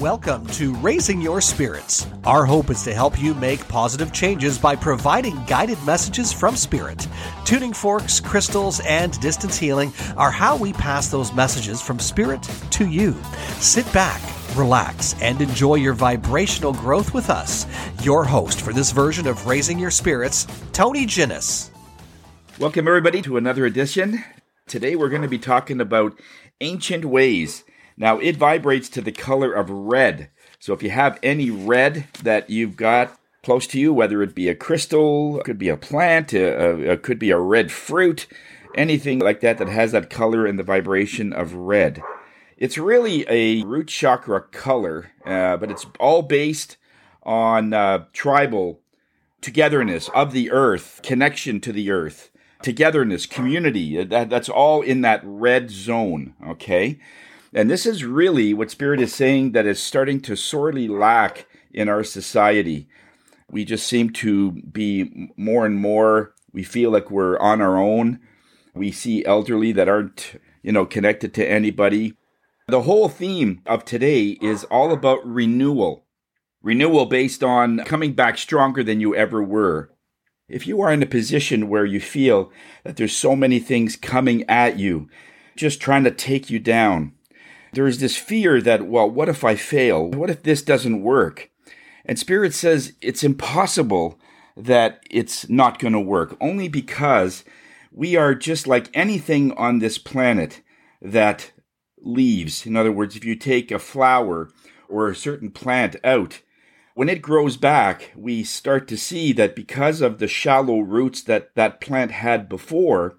Welcome to Raising Your Spirits. Our hope is to help you make positive changes by providing guided messages from Spirit. Tuning forks, crystals, and distance healing are how we pass those messages from Spirit to you. Sit back, relax, and enjoy your vibrational growth with us. Your host for this version of Raising Your Spirits, Tony Gyenis. Welcome, everybody, to another edition. Today, we're going to be talking about ancient ways now it vibrates to the color of red. So if you have any red that you've got close to you, whether it be a crystal, could be a plant, it could be a red fruit, anything like that that has that color and the vibration of red. It's really a root chakra color, uh, but it's all based on uh, tribal togetherness of the earth, connection to the earth, togetherness, community. That, that's all in that red zone, okay? And this is really what Spirit is saying that is starting to sorely lack in our society. We just seem to be more and more, we feel like we're on our own. We see elderly that aren't, you know, connected to anybody. The whole theme of today is all about renewal. Renewal based on coming back stronger than you ever were. If you are in a position where you feel that there's so many things coming at you, just trying to take you down, there's this fear that, well, what if I fail? What if this doesn't work? And Spirit says it's impossible that it's not going to work, only because we are just like anything on this planet that leaves. In other words, if you take a flower or a certain plant out, when it grows back, we start to see that because of the shallow roots that that plant had before,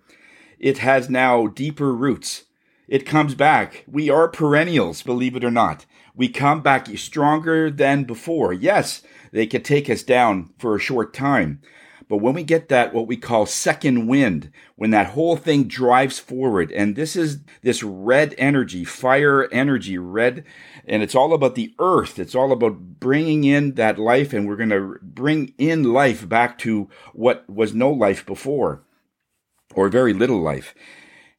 it has now deeper roots it comes back. We are perennials, believe it or not. We come back stronger than before. Yes, they can take us down for a short time. But when we get that, what we call second wind, when that whole thing drives forward, and this is this red energy, fire energy, red, and it's all about the earth. It's all about bringing in that life, and we're going to bring in life back to what was no life before, or very little life.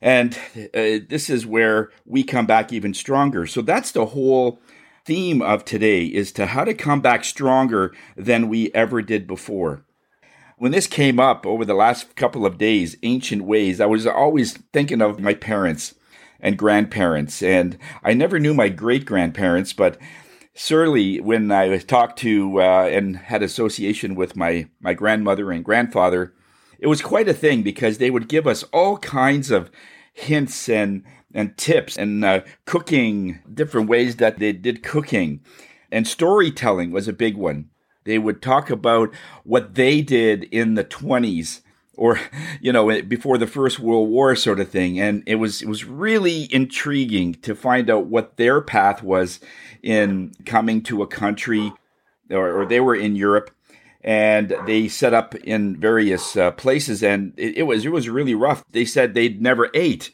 And uh, this is where we come back even stronger. So that's the whole theme of today is to how to come back stronger than we ever did before. When this came up over the last couple of days, ancient ways, I was always thinking of my parents and grandparents. And I never knew my great grandparents, but certainly when I talked to uh, and had association with my, my grandmother and grandfather, it was quite a thing because they would give us all kinds of hints and and tips and uh, cooking different ways that they did cooking. And storytelling was a big one. They would talk about what they did in the 20s or you know before the first world war sort of thing. And it was it was really intriguing to find out what their path was in coming to a country or, or they were in Europe and they set up in various uh, places and it, it, was it was really rough. They said they'd never ate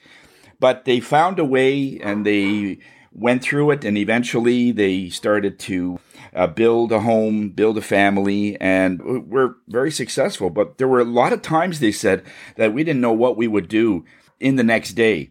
but they found a way and they went through it and eventually they started to uh, build a home build a family and were very successful. But there were a lot of times they said that we didn't know what we would do in the next day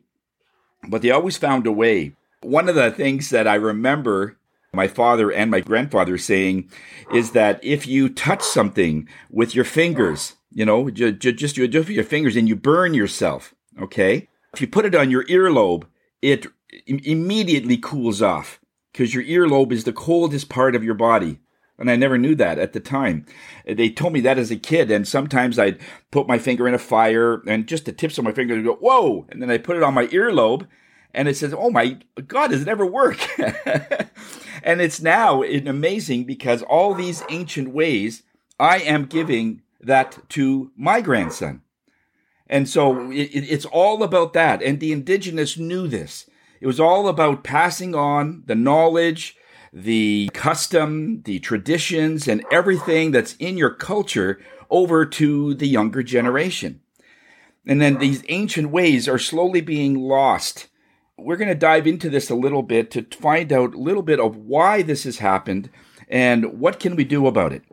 but they always found a way. One of the things that i remember my father and my grandfather saying is that if you touch something with your fingers, you know, just, just your, your fingers and you burn yourself, okay? If you put it on your earlobe, it immediately cools off because your earlobe is the coldest part of your body. And I never knew that at the time. They told me that as a kid, and sometimes I'd put my finger in a fire and just the tips of my fingers would go, whoa! And then I put it on my earlobe, and it says, oh my God, does it ever work? And it's now amazing because all these ancient ways, I am giving that to my grandson. And so it, it's all about that. And the indigenous knew this. It was all about passing on the knowledge, the custom, the traditions, and everything that's in your culture over to the younger generation. And then these ancient ways are slowly being lost we're going to dive into this a little bit to find out a little bit of why this has happened and what can we do about it.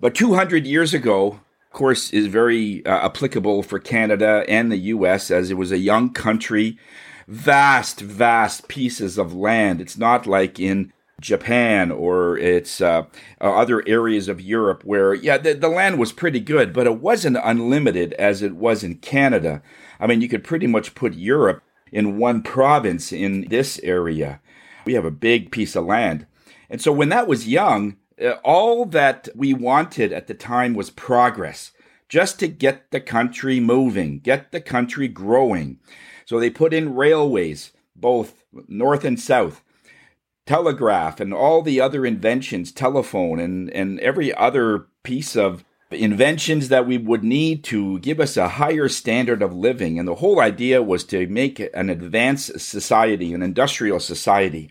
But 200 years ago, of course, is very uh, applicable for Canada and the US as it was a young country, vast, vast pieces of land. It's not like in Japan or it's uh, other areas of Europe where, yeah, the, the land was pretty good, but it wasn't unlimited as it was in Canada. I mean, you could pretty much put Europe in one province in this area. We have a big piece of land. And so when that was young, uh, all that we wanted at the time was progress, just to get the country moving, get the country growing. So they put in railways, both north and south, telegraph, and all the other inventions, telephone, and, and every other piece of inventions that we would need to give us a higher standard of living. And the whole idea was to make an advanced society, an industrial society.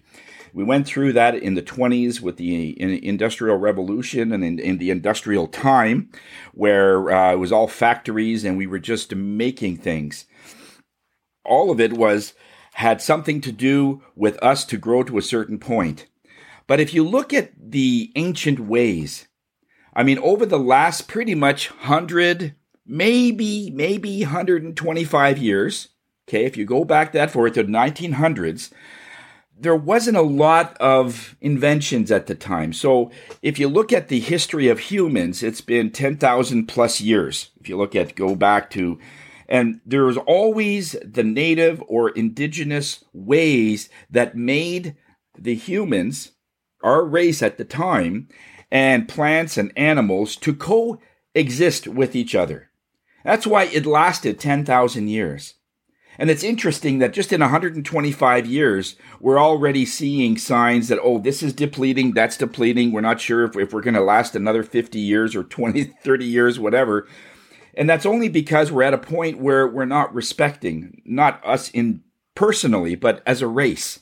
We went through that in the 20s with the Industrial Revolution and in, in the industrial time, where uh, it was all factories and we were just making things. All of it was had something to do with us to grow to a certain point. But if you look at the ancient ways, I mean, over the last pretty much 100, maybe, maybe 125 years, okay, if you go back that far to the 1900s, there wasn't a lot of inventions at the time. So if you look at the history of humans, it's been 10,000 plus years. If you look at, go back to, and there was always the native or indigenous ways that made the humans, our race at the time, and plants and animals to coexist with each other. That's why it lasted 10,000 years. And it's interesting that just in 125 years, we're already seeing signs that, oh, this is depleting, that's depleting. We're not sure if, if we're going to last another 50 years or 20, 30 years, whatever. And that's only because we're at a point where we're not respecting, not us in personally, but as a race.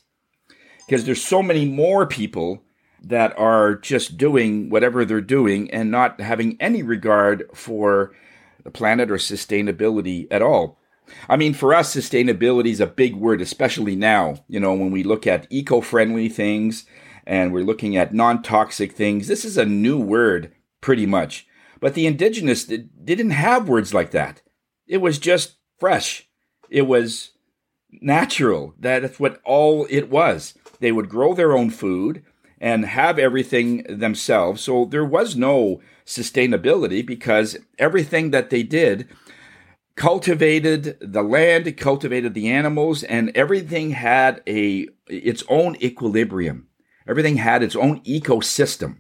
Because there's so many more people that are just doing whatever they're doing and not having any regard for the planet or sustainability at all. I mean, for us, sustainability is a big word, especially now, you know, when we look at eco friendly things and we're looking at non toxic things. This is a new word, pretty much. But the indigenous didn't have words like that. It was just fresh. It was natural. That's what all it was. They would grow their own food and have everything themselves. So there was no sustainability because everything that they did cultivated the land, cultivated the animals, and everything had a its own equilibrium. Everything had its own ecosystem.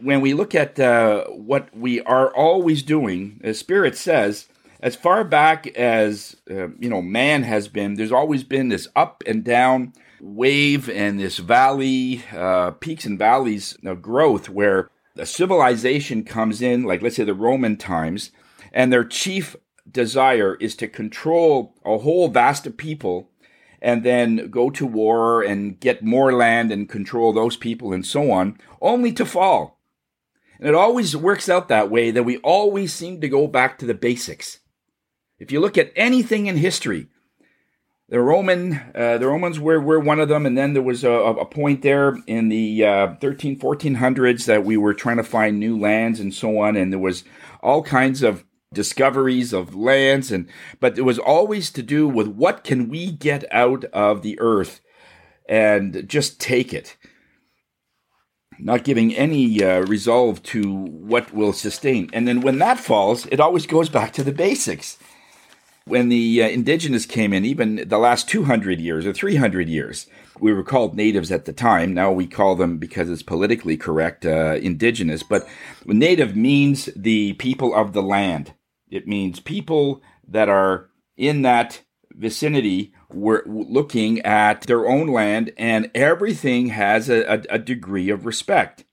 When we look at uh, what we are always doing, as Spirit says, as far back as uh, you know, man has been. There's always been this up and down wave and this valley, uh, peaks and valleys of growth where a civilization comes in, like let's say the Roman times, and their chief desire is to control a whole vast of people and then go to war and get more land and control those people and so on, only to fall. And it always works out that way that we always seem to go back to the basics. If you look at anything in history, the Roman, uh, the Romans were, were one of them, and then there was a, a point there in the uh, 13, 1400s that we were trying to find new lands and so on, and there was all kinds of discoveries of lands, and but it was always to do with what can we get out of the earth and just take it, not giving any uh, resolve to what will sustain. And then when that falls, it always goes back to the basics when the uh, indigenous came in, even the last 200 years or 300 years, we were called natives at the time. Now we call them, because it's politically correct, uh, indigenous. But native means the people of the land. It means people that are in that vicinity were looking at their own land, and everything has a, a, a degree of respect.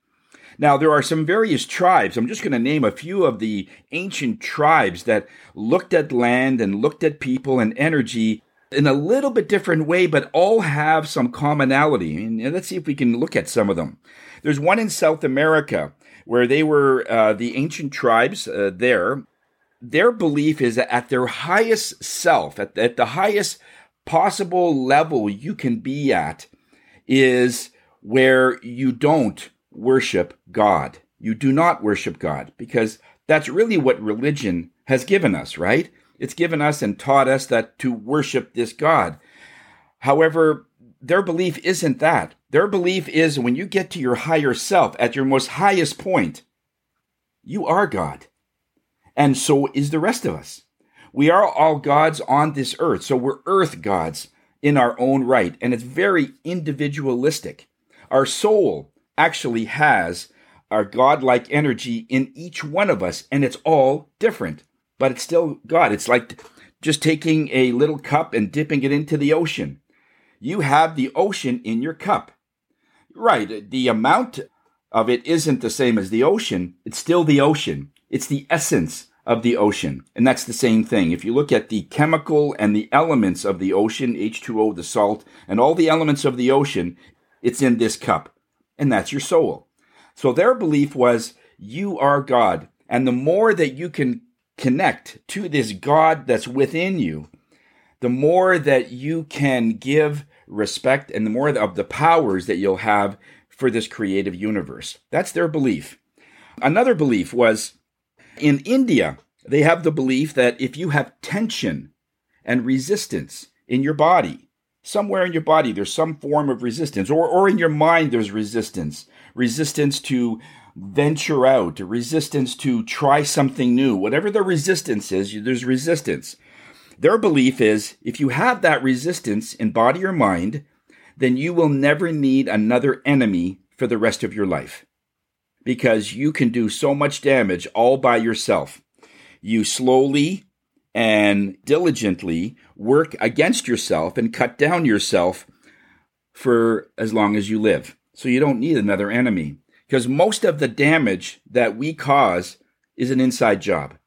Now, there are some various tribes. I'm just going to name a few of the ancient tribes that looked at land and looked at people and energy in a little bit different way, but all have some commonality. And let's see if we can look at some of them. There's one in South America where they were uh, the ancient tribes uh, there. Their belief is that at their highest self, at, at the highest possible level you can be at, is where you don't worship God. You do not worship God because that's really what religion has given us, right? It's given us and taught us that to worship this God. However, their belief isn't that. Their belief is when you get to your higher self, at your most highest point, you are God. And so is the rest of us. We are all gods on this earth. So we're earth gods in our own right. And it's very individualistic. Our soul actually has our godlike energy in each one of us, and it's all different, but it's still God. It's like just taking a little cup and dipping it into the ocean. You have the ocean in your cup. Right, the amount of it isn't the same as the ocean. It's still the ocean. It's the essence of the ocean. And that's the same thing. If you look at the chemical and the elements of the ocean, H2O, the salt, and all the elements of the ocean, it's in this cup. And that's your soul. So their belief was you are God. And the more that you can connect to this God that's within you, the more that you can give respect and the more of the powers that you'll have for this creative universe. That's their belief. Another belief was in India, they have the belief that if you have tension and resistance in your body, somewhere in your body there's some form of resistance, or, or in your mind there's resistance, resistance to venture out, resistance to try something new, whatever the resistance is, there's resistance. Their belief is if you have that resistance in body or mind, then you will never need another enemy for the rest of your life because you can do so much damage all by yourself. You slowly and diligently work against yourself and cut down yourself for as long as you live. So you don't need another enemy because most of the damage that we cause is an inside job.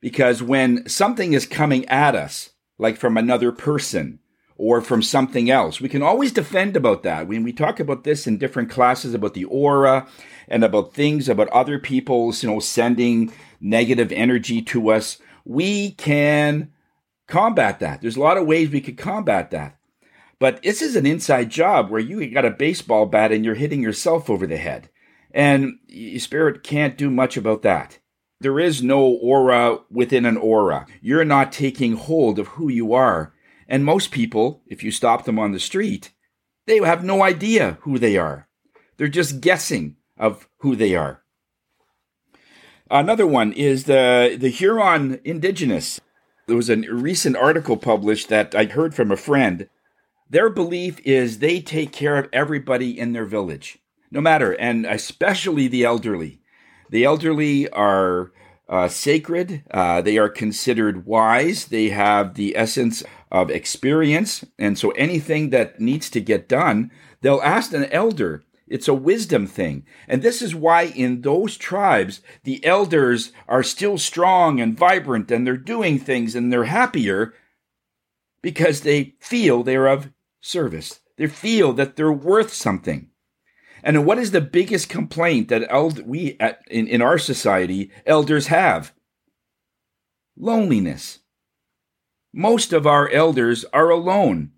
Because when something is coming at us, like from another person or from something else, we can always defend about that. When we talk about this in different classes about the aura and about things about other people's, you know, sending negative energy to us, we can combat that. There's a lot of ways we could combat that. But this is an inside job where you got a baseball bat and you're hitting yourself over the head. And spirit can't do much about that. There is no aura within an aura. You're not taking hold of who you are. And most people, if you stop them on the street, they have no idea who they are. They're just guessing of who they are. Another one is the, the Huron indigenous. There was a recent article published that I heard from a friend. Their belief is they take care of everybody in their village, no matter, and especially the elderly. The elderly are uh, sacred. Uh, they are considered wise. They have the essence of experience. And so anything that needs to get done, they'll ask an elder. It's a wisdom thing. And this is why in those tribes, the elders are still strong and vibrant and they're doing things and they're happier because they feel they're of service. They feel that they're worth something. And what is the biggest complaint that eld- we at, in, in our society elders have? Loneliness. Most of our elders are alone.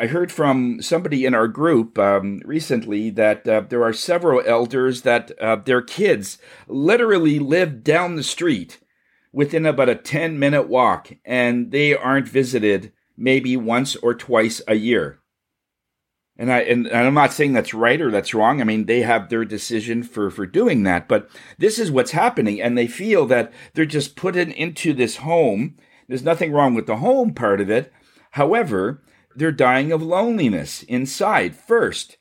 I heard from somebody in our group um, recently that uh, there are several elders that uh, their kids literally live down the street within about a 10 minute walk and they aren't visited maybe once or twice a year. And I and, I'm not saying that's right or that's wrong. I mean, they have their decision for for doing that, but this is what's happening, and they feel that they're just put in, into this home. There's nothing wrong with the home part of it. However, they're dying of loneliness inside first.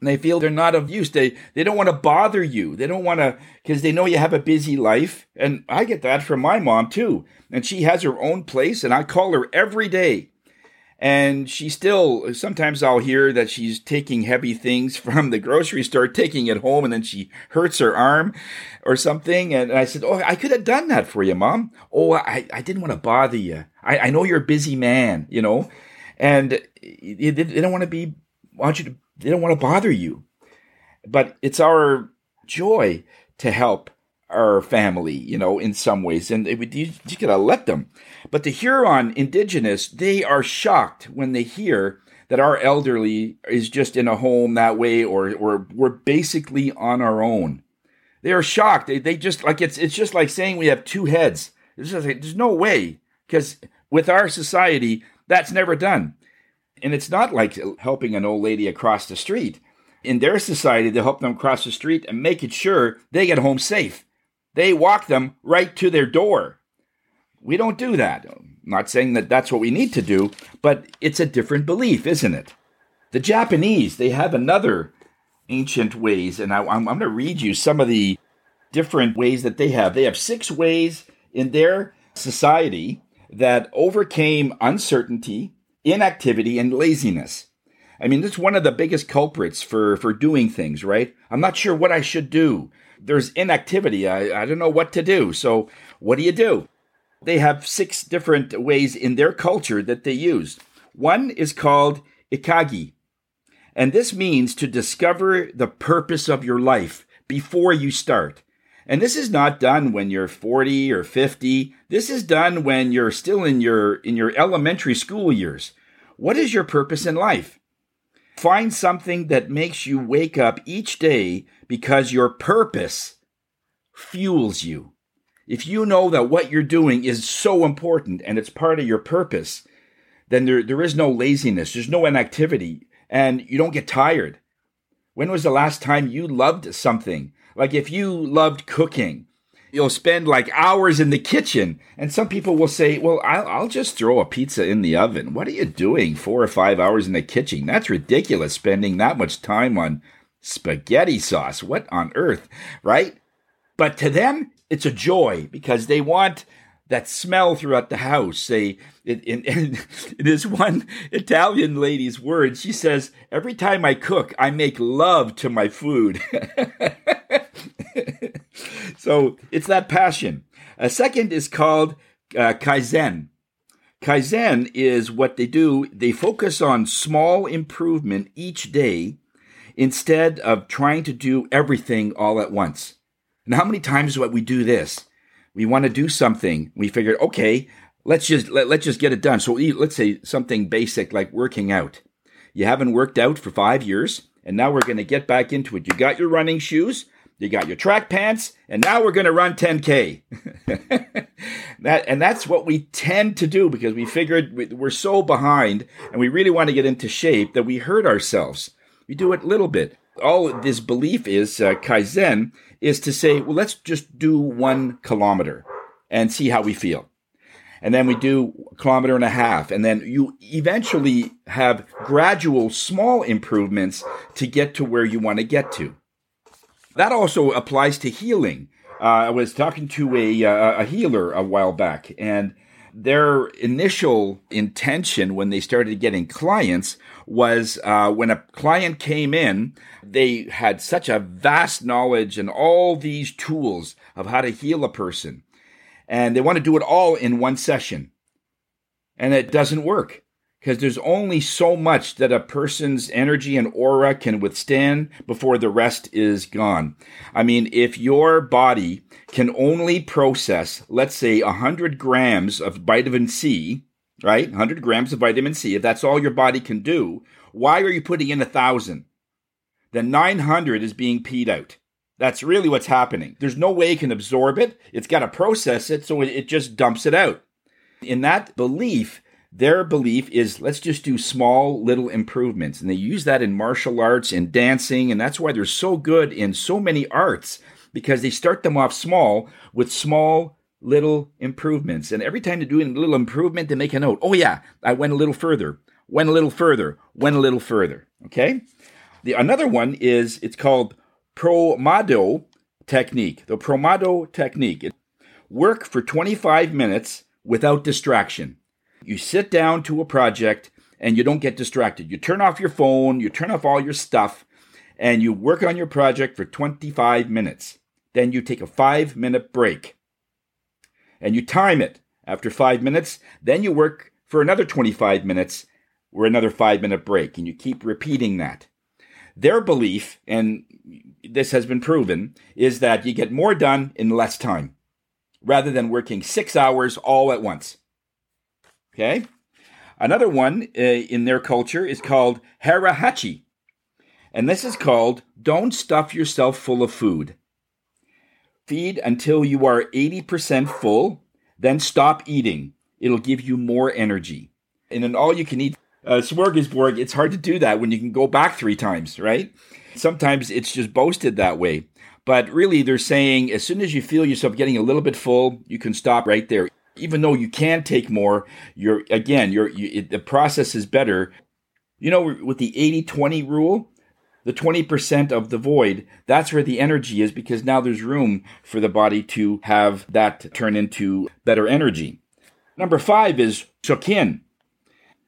And they feel they're not of use. They they don't want to bother you. They don't want to because they know you have a busy life. And I get that from my mom too. And she has her own place, and I call her every day and she still sometimes I'll hear that she's taking heavy things from the grocery store, taking it home, and then she hurts her arm or something. And I said, "Oh, I could have done that for you, mom. Oh, I, I didn't want to bother you. I, I know you're a busy man, you know, and they, don't want to be want you to. They don't want to bother you, but it's our joy to help our family, you know, in some ways, and it, you, you gotta let them. But the Huron indigenous, they are shocked when they hear that our elderly is just in a home that way, or or we're basically on our own. They are shocked. They, they just like it's it's just like saying we have two heads. Like, there's no way because with our society, that's never done. And it's not like helping an old lady across the street. In their society, they help them cross the street and making sure they get home safe. They walk them right to their door. We don't do that. I'm not saying that that's what we need to do, but it's a different belief, isn't it? The Japanese, they have another ancient ways, and I, am going to read you some of the different ways that they have. They have six ways in their society that overcame uncertainty, inactivity, and laziness. I mean, that's one of the biggest culprits for, for doing things, right? I'm not sure what I should do. There's inactivity. I, I don't know what to do. So, what do you do? They have six different ways in their culture that they use. One is called ikigai, and this means to discover the purpose of your life before you start. And this is not done when you're 40 or 50. This is done when you're still in your in your elementary school years. What is your purpose in life? Find something that makes you wake up each day because your purpose fuels you. If you know that what you're doing is so important and it's part of your purpose, then there, there is no laziness, there's no inactivity, and you don't get tired. When was the last time you loved something? Like if you loved cooking, you'll spend like hours in the kitchen. And some people will say, well, I'll, I'll, just throw a pizza in the oven. What are you doing four or five hours in the kitchen? That's ridiculous spending that much time on spaghetti sauce. What on earth, right? But to them, it's a joy because they want that smell throughout the house. They, in, in, in, this one Italian lady's words, she says, Every time I cook, I make love to my food. so it's that passion. A second is called uh, Kaizen. Kaizen is what they do, they focus on small improvement each day instead of trying to do everything all at once. And how many times do we do this? We want to do something. We figured, okay, let's just let, let's just get it done. So let's say something basic like working out. You haven't worked out for 5 years and now we're going to get back into it. You got your running shoes, you got your track pants, and now we're going to run 10K. that, and that's what we tend to do because we figured we're so behind and we really want to get into shape that we hurt ourselves. We do it a little bit. All this belief is, uh, Kaizen, is to say, well, let's just do one kilometer and see how we feel. And then we do a kilometer and a half. And then you eventually have gradual small improvements to get to where you want to get to. That also applies to healing. Uh, I was talking to a, uh, a healer a while back, and their initial intention when they started getting clients was uh, when a client came in, they had such a vast knowledge and all these tools of how to heal a person. And they want to do it all in one session. And it doesn't work because there's only so much that a person's energy and aura can withstand before the rest is gone. I mean, if your body can only process, let's say, 100 grams of vitamin C, right? 100 grams of vitamin C, if that's all your body can do, why are you putting in a thousand? Then 900 is being peed out. That's really what's happening. There's no way it can absorb it. It's got to process it, so it just dumps it out. In that belief, their belief is let's just do small little improvements. And they use that in martial arts and dancing. And that's why they're so good in so many arts because they start them off small with small little improvements. And every time they do a little improvement, they make a note. Oh, yeah, I went a little further, went a little further, went a little further. Okay. The another one is it's called Pomodoro technique. The Pomodoro technique. Work for 25 minutes without distraction. You sit down to a project and you don't get distracted. You turn off your phone, you turn off all your stuff, and you work on your project for 25 minutes. Then you take a five minute break and you time it after five minutes. Then you work for another 25 minutes or another five minute break, and you keep repeating that. Their belief, and this has been proven, is that you get more done in less time rather than working six hours all at once. Okay. Another one uh, in their culture is called harahachi. And this is called don't stuff yourself full of food. Feed until you are 80% full, then stop eating. It'll give you more energy. In an all you can eat a smorgasbord, it's hard to do that when you can go back three times, right? Sometimes it's just boasted that way. But really, they're saying as soon as you feel yourself getting a little bit full, you can stop right there. Even though you can take more, you're again, you're, you, it, the process is better. You know, with the 80 20 rule, the 20% of the void, that's where the energy is because now there's room for the body to have that turn into better energy. Number five is shoshin.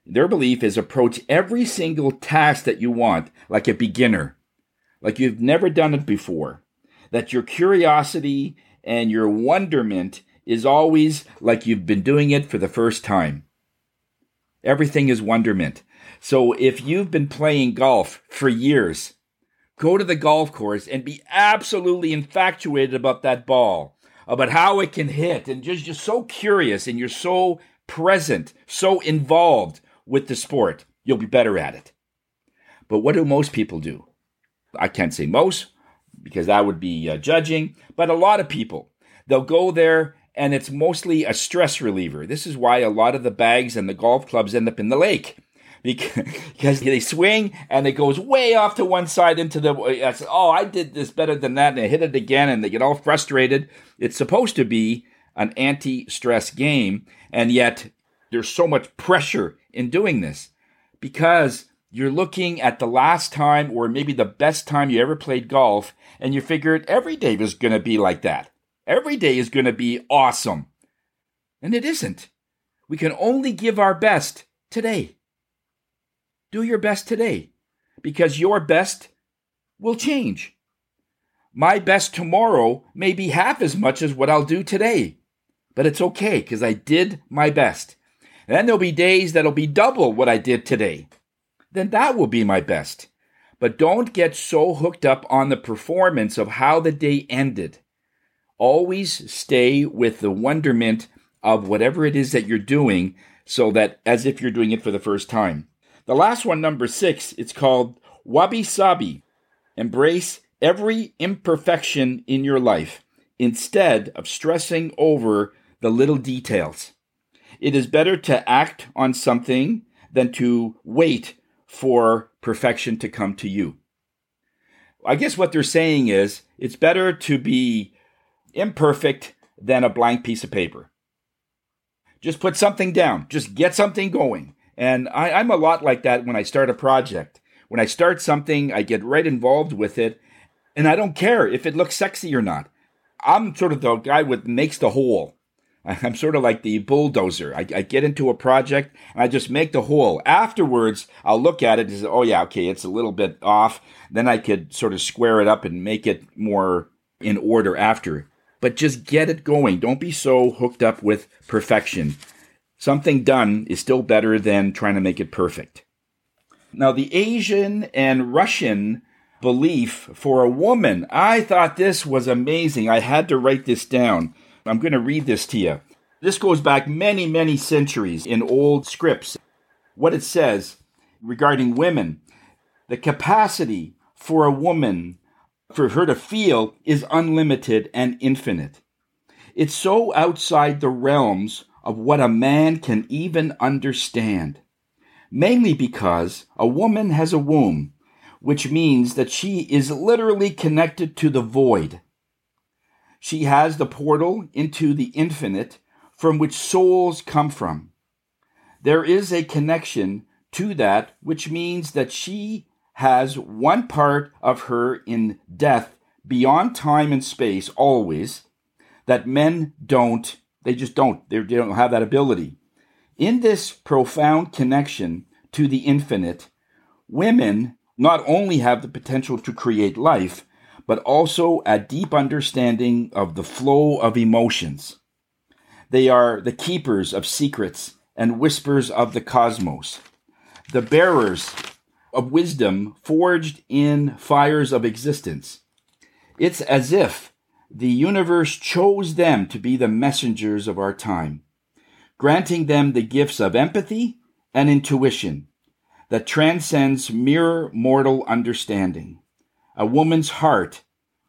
Their belief is approach every single task that you want like a beginner, like you've never done it before. That your curiosity and your wonderment is always like you've been doing it for the first time. Everything is wonderment. So if you've been playing golf for years, go to the golf course and be absolutely infatuated about that ball, about how it can hit, and just, just so curious and you're so present, so involved with the sport, you'll be better at it. But what do most people do? I can't say most because that would be uh, judging, but a lot of people, they'll go there and it's mostly a stress reliever. This is why a lot of the bags and the golf clubs end up in the lake because they swing and it goes way off to one side into the. Oh, I did this better than that, and they hit it again, and they get all frustrated. It's supposed to be an anti-stress game, and yet there's so much pressure in doing this because you're looking at the last time or maybe the best time you ever played golf, and you figured every day was going to be like that. Every day is going to be awesome. And it isn't. We can only give our best today. Do your best today because your best will change. My best tomorrow may be half as much as what I'll do today, but it's okay because I did my best. And then there'll be days that'll be double what I did today. Then that will be my best. But don't get so hooked up on the performance of how the day ended. Always stay with the wonderment of whatever it is that you're doing so that as if you're doing it for the first time. The last one, number six, it's called Wabi Sabi. Embrace every imperfection in your life instead of stressing over the little details. It is better to act on something than to wait for perfection to come to you. I guess what they're saying is it's better to be imperfect than a blank piece of paper. Just put something down, just get something going. And I, I'm a lot like that when I start a project. When I start something, I get right involved with it, and I don't care if it looks sexy or not. I'm sort of the guy that makes the hole. I'm sort of like the bulldozer. I, I, get into a project and I just make the hole. Afterwards, I'll look at it and say, oh, yeah, okay, it's a little bit off. Then I could sort of square it up and make it more in order after. But just get it going. Don't be so hooked up with perfection. Something done is still better than trying to make it perfect. Now, the Asian and Russian belief for a woman, I thought this was amazing. I had to write this down. I'm going to read this to you. This goes back many, many centuries in old scripts. What it says regarding women the capacity for a woman, for her to feel, is unlimited and infinite. It's so outside the realms of what a man can even understand. Mainly because a woman has a womb, which means that she is literally connected to the void. She has the portal into the infinite from which souls come from. There is a connection to that, which means that she has one part of her in death beyond time and space always that men don't they just don't. They don't have that ability. In this profound connection to the infinite, women not only have the potential to create life, but also a deep understanding of the flow of emotions. They are the keepers of secrets and whispers of the cosmos, the bearers of wisdom forged in fires of existence. It's as if the universe chose them to be the messengers of our time, granting them the gifts of empathy and intuition that transcends mere mortal understanding. A woman's heart,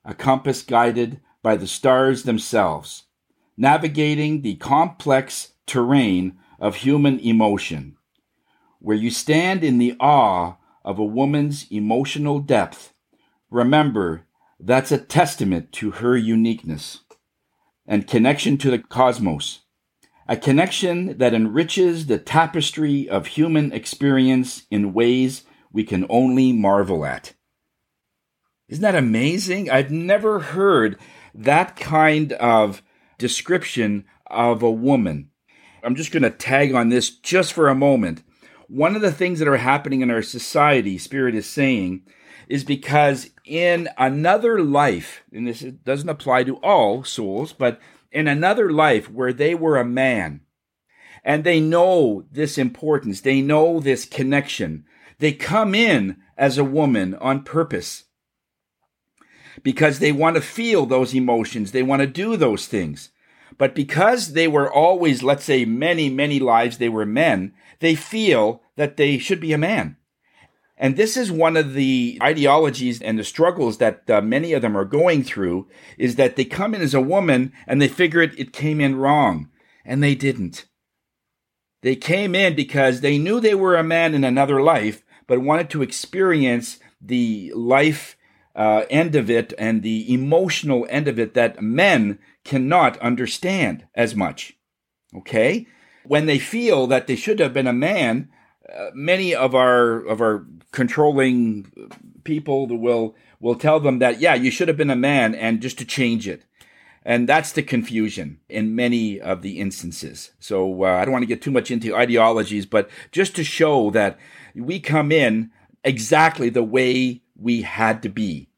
a compass guided by the stars themselves, navigating the complex terrain of human emotion. where you stand in the awe of a woman's emotional depth, remember that's a testament to her uniqueness and connection to the cosmos, a connection that enriches the tapestry of human experience in ways we can only marvel at. Isn't that amazing? I've never heard that kind of description of a woman. I'm just going to tag on this just for a moment. One of the things that are happening in our society, Spirit is saying, is because in another life, and this doesn't apply to all souls, but in another life where they were a man, and they know this importance, they know this connection, they come in as a woman on purpose because they want to feel those emotions, they want to do those things. But because they were always, let's say, many, many lives, they were men, they feel that they should be a man. And this is one of the ideologies and the struggles that uh, many of them are going through is that they come in as a woman and they figure it, it came in wrong. And they didn't. They came in because they knew they were a man in another life, but wanted to experience the life uh, end of it and the emotional end of it that men cannot understand as much. Okay? When they feel that they should have been a man, uh, many of our of our controlling people will will tell them that yeah you should have been a man and just to change it. And that's the confusion in many of the instances. So uh, i don't want to get too much into ideologies but just to show that we come in exactly the way we had to be.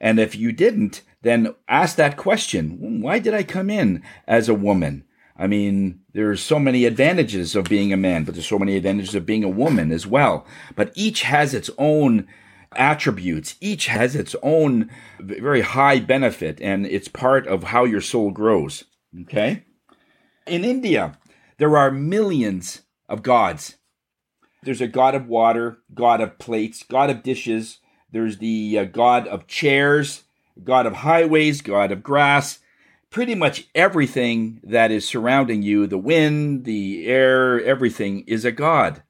And if you didn't then ask that question why did i come in as a woman? I mean, there's so many advantages of being a man, but there's so many advantages of being a woman as well. But each has its own attributes. Each has its own very high benefit, and it's part of how your soul grows. Okay? In India, there are millions of gods. There's a god of water, god of plates, god of dishes. There's the uh, god of chairs, god of highways, god of grass, pretty much everything that is surrounding you the wind, the air, everything is a God.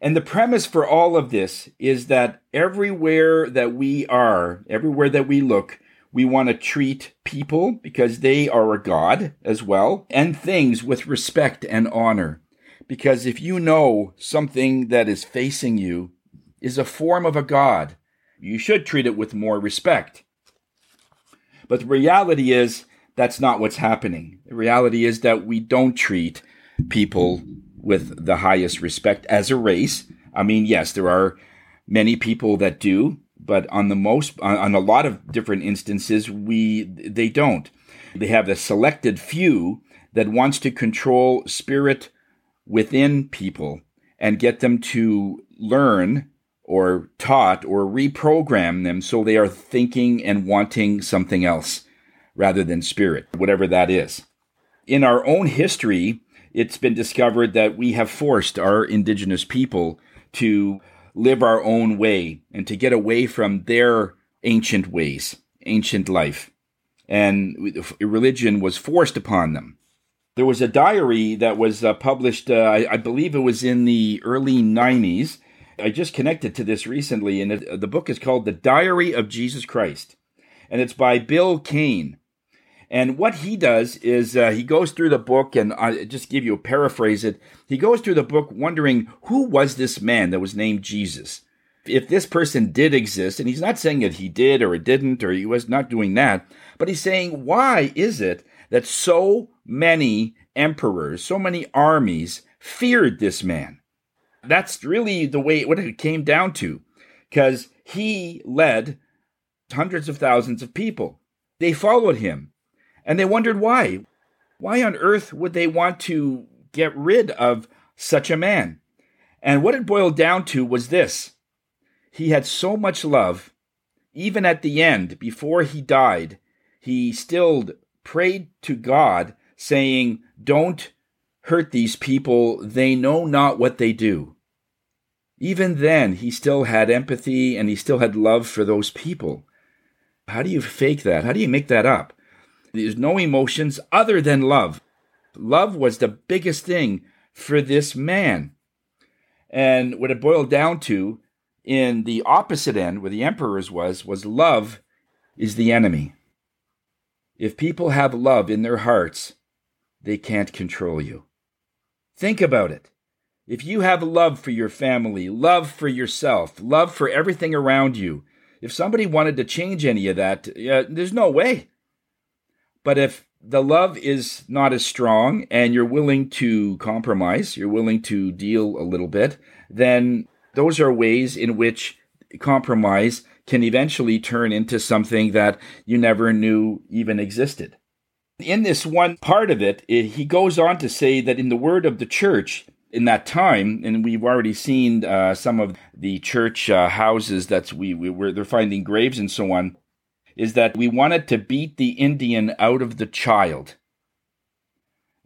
And the premise for all of this is that everywhere that we are, everywhere that we look, we want to treat people because they are a God as well, and things with respect and honor. Because if you know something that is facing you is a form of a God, you should treat it with more respect. But the reality is, that's not what's happening. The reality is that we don't treat people with the highest respect as a race. I mean, yes, there are many people that do, but on the most, on, on a lot of different instances, we they don't. They have a selected few that wants to control spirit within people and get them to learn or taught or reprogram them so they are thinking and wanting something else rather than spirit, whatever that is. In our own history, it's been discovered that we have forced our indigenous people to live our own way and to get away from their ancient ways, ancient life. And religion was forced upon them. There was a diary that was uh, published, uh, I, I, believe it was in the early 90s. I just connected to this recently, and it, the book is called The Diary of Jesus Christ. And it's by Bill Kane. And what he does is uh, he goes through the book, and I just give you a paraphrase it. He goes through the book wondering who was this man that was named Jesus. If this person did exist, and he's not saying that he did or it didn't, or he was not doing that, but he's saying, why is it that so many emperors, so many armies feared this man? That's really the way what it came down to, because he led hundreds of thousands of people. They followed him. And they wondered why. Why on earth would they want to get rid of such a man? And what it boiled down to was this he had so much love, even at the end, before he died, he still prayed to God, saying, Don't hurt these people, they know not what they do. Even then, he still had empathy and he still had love for those people. How do you fake that? How do you make that up? There's no emotions other than love. Love was the biggest thing for this man. And what it boiled down to in the opposite end, where the emperor's was, was love is the enemy. If people have love in their hearts, they can't control you. Think about it. If you have love for your family, love for yourself, love for everything around you, if somebody wanted to change any of that, uh, there's no way. But if the love is not as strong and you're willing to compromise, you're willing to deal a little bit, then those are ways in which compromise can eventually turn into something that you never knew even existed. In this one part of it, he goes on to say that in the word of the church, in that time, and we've already seen uh, some of the church uh, houses that we, we were they're finding graves and so on, is that we wanted to beat the Indian out of the child.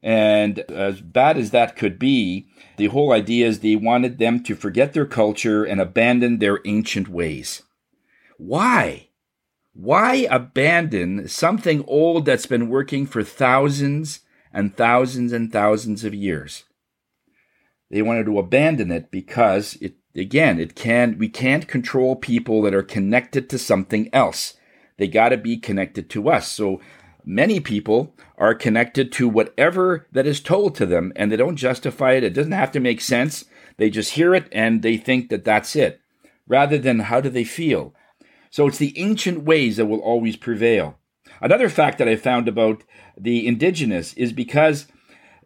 And as bad as that could be, the whole idea is they wanted them to forget their culture and abandon their ancient ways. Why? Why abandon something old that's been working for thousands and thousands and thousands of years? They wanted to abandon it because it again, it can we can't control people that are connected to something else. They got to be connected to us. So many people are connected to whatever that is told to them and they don't justify it. It doesn't have to make sense. They just hear it and they think that that's it rather than how do they feel. So it's the ancient ways that will always prevail. Another fact that I found about the indigenous is because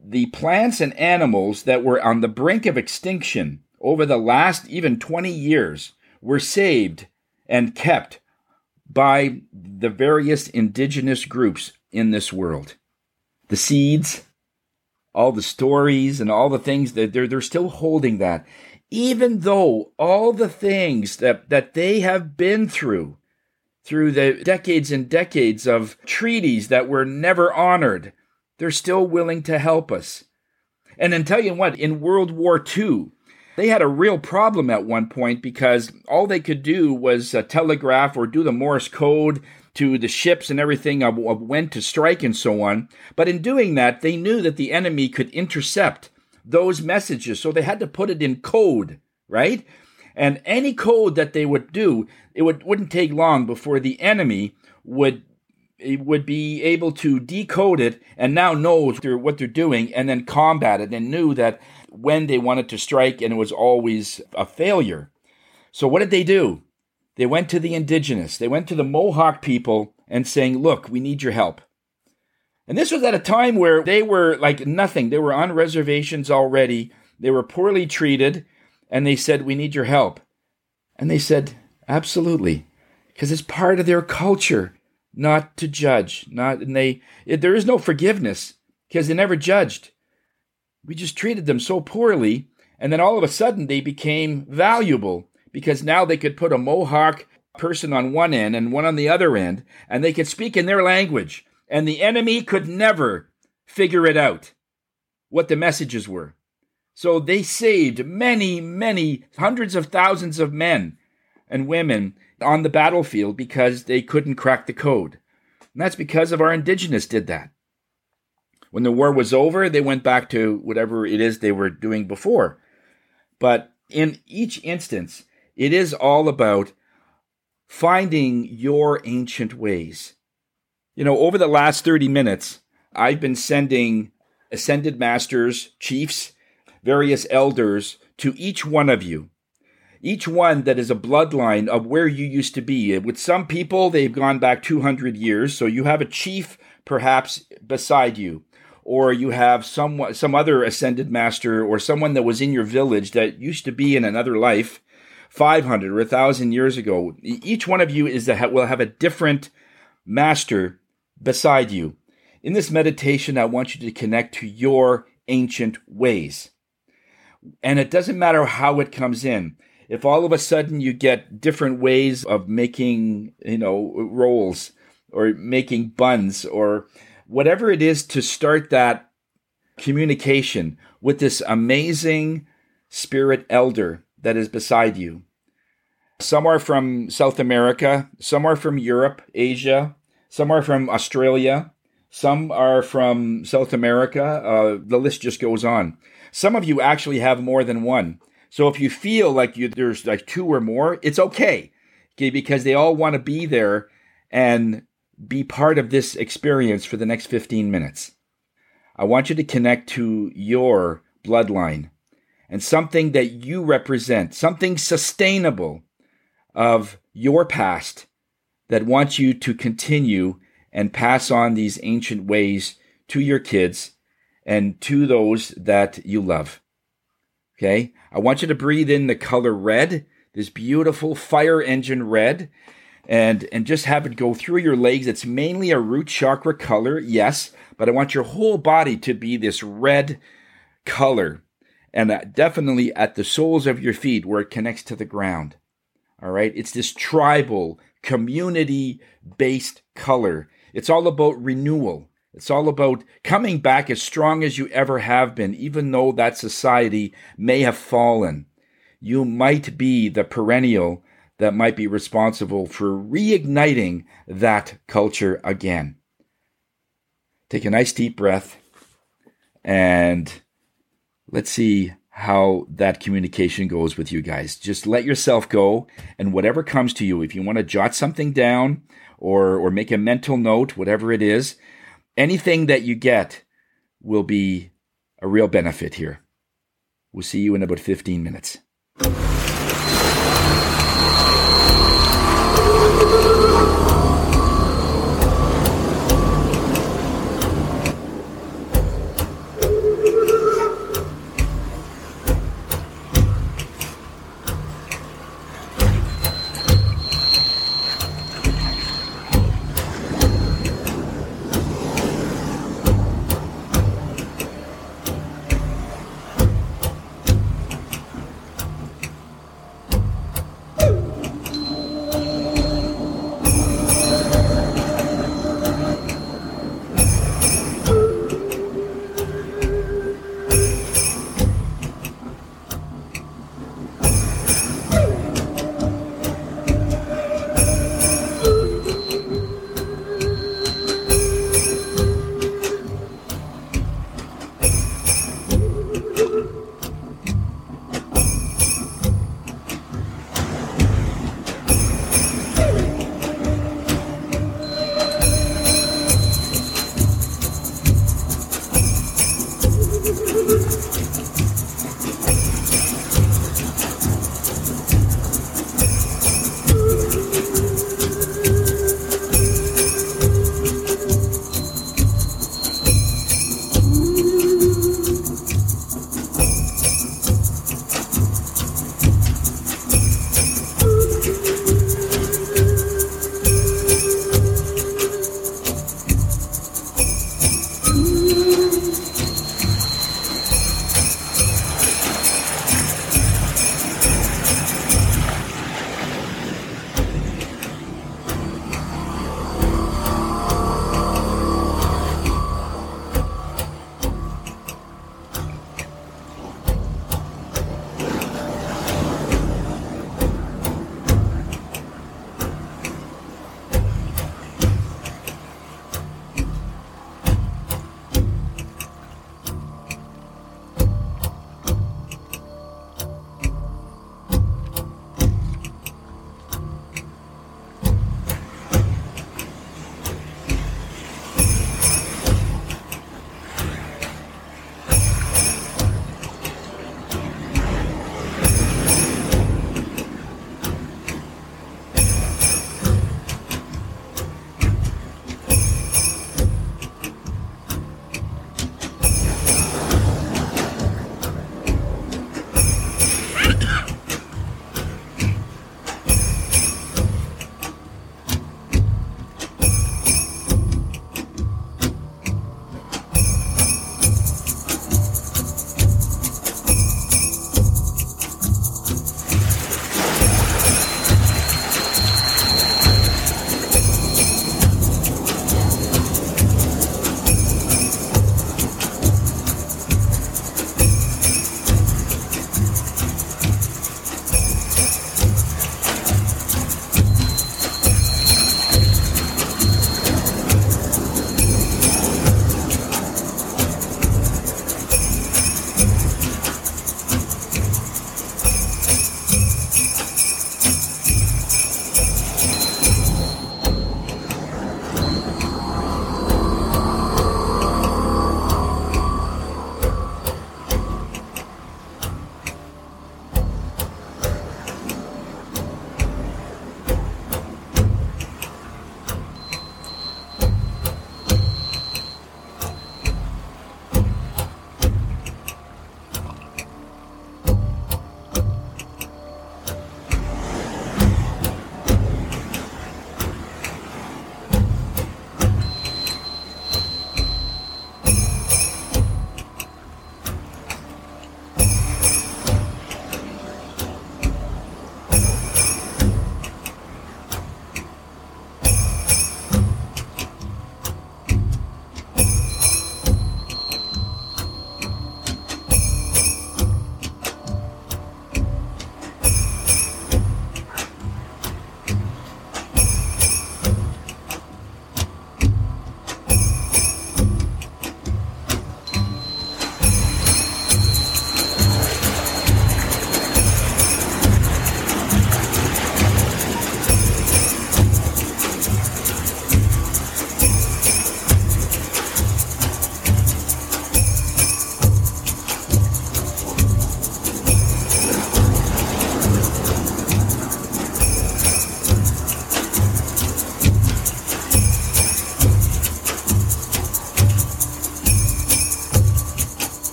the plants and animals that were on the brink of extinction over the last even 20 years were saved and kept by the various indigenous groups in this world. The seeds, all the stories, and all the things that they're, they're still holding that even though all the things that, that they have been through, through the decades and decades of treaties that were never honored, they're still willing to help us. And then tell you what, in World War II, they had a real problem at one point because all they could do was uh, telegraph or do the Morse code to the ships and everything of, of when to strike and so on. But in doing that, they knew that the enemy could intercept those messages. So they had to put it in code, right? And any code that they would do, it would, wouldn't take long before the enemy would would be able to decode it and now knows what they're doing and then combat it and knew that when they wanted to strike and it was always a failure. So what did they do? They went to the indigenous, they went to the Mohawk people and saying, "Look, we need your help." And this was at a time where they were like nothing. They were on reservations already. They were poorly treated. And they said, We need your help. And they said, Absolutely. Because it's part of their culture not to judge. Not, and they, it, there is no forgiveness because they never judged. We just treated them so poorly. And then all of a sudden they became valuable because now they could put a Mohawk person on one end and one on the other end, and they could speak in their language and the enemy could never figure it out what the messages were. So they saved many, many hundreds of thousands of men and women on the battlefield because they couldn't crack the code. And that's because of our indigenous did that. When the war was over, they went back to whatever it is they were doing before. But in each instance, it is all about finding your ancient ways. You know, over the last 30 minutes, I've been sending ascended masters, chiefs, various elders to each one of you. Each one that is a bloodline of where you used to be. With some people, they've gone back 200 years, so you have a chief perhaps beside you or you have some some other ascended master or someone that was in your village that used to be in another life 500 or 1000 years ago each one of you is a, will have a different master beside you. In this meditation, I want you to connect to your ancient ways. And it doesn't matter how it comes in. If all of a sudden you get different ways of making, you know, rolls or making buns or whatever it is to start that communication with this amazing spirit elder that is beside you. Some are from South America, some are from Europe, Asia, some are from Australia. Some are from South America. Uh, the list just goes on. Some of you actually have more than one. So if you feel like you, there's like two or more, it's okay. Okay, because they all want to be there and be part of this experience for the next 15 minutes. I want you to connect to your bloodline and something that you represent, something sustainable of your past that wants you to continue and pass on these ancient ways to your kids and to those that you love. Okay? I want you to breathe in the color red, this beautiful fire engine red, and, and just have it go through your legs. It's mainly a root chakra color, yes, but I want your whole body to be this red color and uh, definitely at the soles of your feet where it connects to the ground. All right. It's this tribal, community based color. It's all about renewal. It's all about coming back as strong as you ever have been, even though that society may have fallen. You might be the perennial that might be responsible for reigniting that culture again. Take a nice deep breath and let's see how that communication goes with you guys. Just let yourself go and whatever comes to you, if you want to jot something down or or make a mental note, whatever it is, anything that you get will be a real benefit here. We'll see you in about 15 minutes.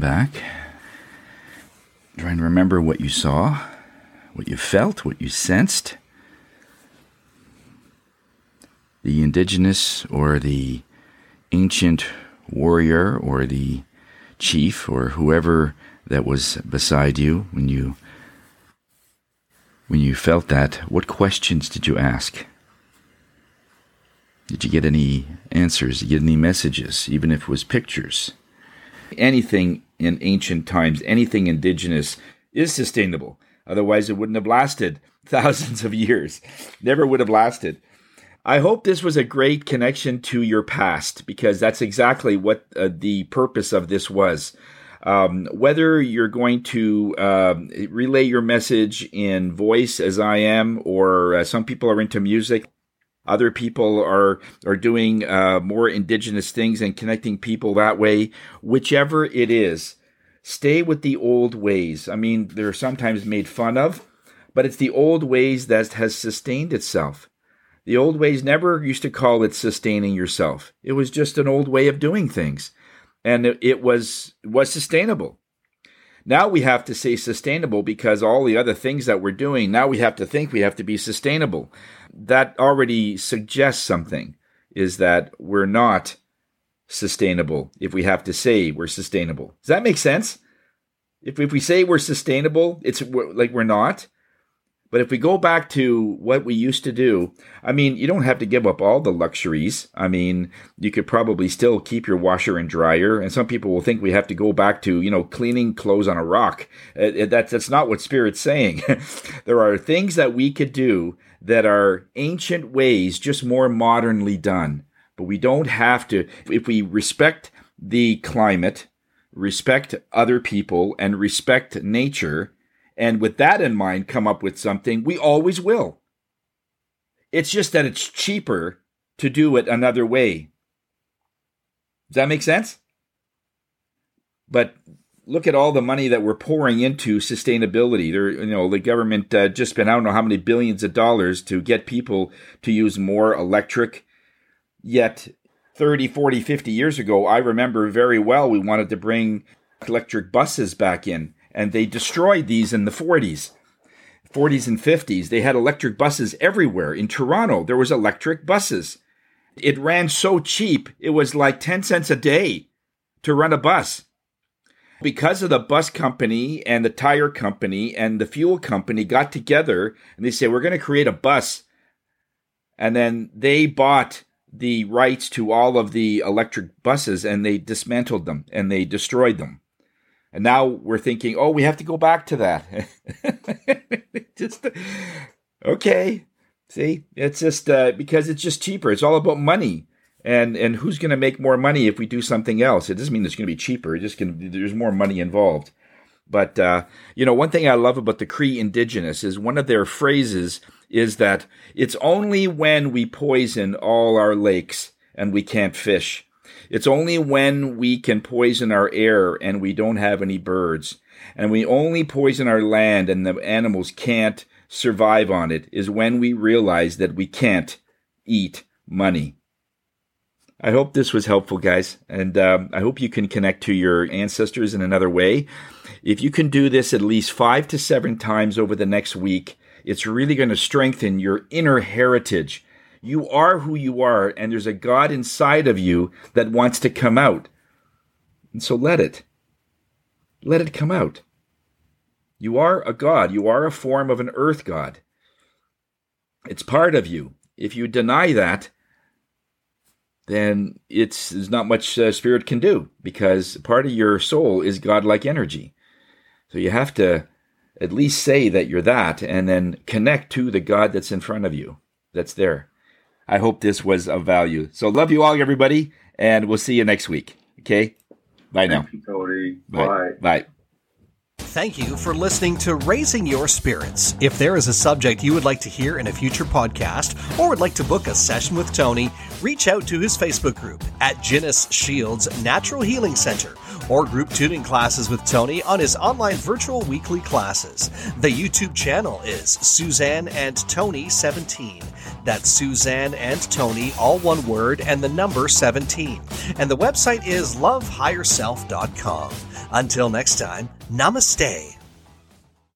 Back. Try and remember what you saw, what you felt, what you sensed. The indigenous or the ancient warrior or the chief or whoever that was beside you when you when you felt that what questions did you ask did you get any answers did you get any messages even if it was pictures anything in ancient times. Anything indigenous is sustainable. Otherwise it wouldn't have lasted thousands of years. Never would have lasted. I hope this was a great connection to your past because that's exactly what uh, the purpose of this was. Um, whether you're going to um, relay your message in voice, as I am, or uh, some people are into music, other people are are doing uh, more indigenous things and connecting people that way. Whichever it is, stay with the old ways. I mean, they're sometimes made fun of, but it's the old ways that has sustained itself. The old ways never used to call it sustaining yourself. It was just an old way of doing things. And it was was sustainable. Now we have to say sustainable because all the other things that we're doing, now we have to think we have to be sustainable. That already suggests something is that we're not sustainable if we have to say we're sustainable. Does that make sense? If, if we say we're sustainable, it's like we're not. But if we go back to what we used to do, I mean, you don't have to give up all the luxuries. I mean, you could probably still keep your washer and dryer. And some people will think we have to go back to, you know, cleaning clothes on a rock. Uh, uh, that's, that's not what Spirit's saying. there are things that we could do that are ancient ways, just more modernly done. But we don't have to, if we respect the climate, respect other people, and respect nature, and with that in mind come up with something, we always will. It's just that it's cheaper to do it another way. Does that make sense? But look at all the money that we're pouring into sustainability. There, you know, the government uh, just spent I don't know how many billions of dollars to get people to use more electric. Yet 30, 40, 50 years ago, I remember very well we wanted to bring electric buses back in and they destroyed these in the 40s. 40s and 50s. They had electric buses everywhere. In Toronto, there was electric buses. It ran so cheap, it was like 10 cents a day to run a bus. Because of the bus company and the tire company and the fuel company got together and they said, we're going to create a bus. And then they bought the rights to all of the electric buses and they dismantled them and they destroyed them. And now we're thinking, oh, we have to go back to that. just okay. See, it's just uh, because it's just cheaper. It's all about money, and and who's going to make more money if we do something else? It doesn't mean it's going to be cheaper. It just going there's more money involved. But uh, you know, one thing I love about the Cree Indigenous is one of their phrases is that it's only when we poison all our lakes and we can't fish it's only when we can poison our air and we don't have any birds, and we only poison our land and the animals can't survive on it, is when we realize that we can't eat money. I hope this was helpful, guys, and um, I hope you can connect to your ancestors in another way. If you can do this at least five to seven times over the next week, it's really going to strengthen your inner heritage you are who you are, and there's a God inside of you that wants to come out. And so let it. Let it come out. You are a God. You are a form of an earth God. It's part of you. If you deny that, then it's there's not much uh, spirit can do because part of your soul is godlike energy. So you have to at least say that you're that and then connect to the God that's in front of you, that's there. I hope this was of value. So love you all, everybody, and we'll see you next week. Okay? Bye now. You, Cody. Bye. Bye. Bye. Thank you for listening to Raising Your Spirits. If there is a subject you would like to hear in a future podcast or would like to book a session with Tony, reach out to his Facebook group at Gyenis Shields Natural Healing Center or group tuning classes with Tony on his online virtual weekly classes. The YouTube channel is Susanne and Tony 17. That's Susanne and Tony, all one word, and the number 17. And the website is lovehigherself.com. Until next time, namaste.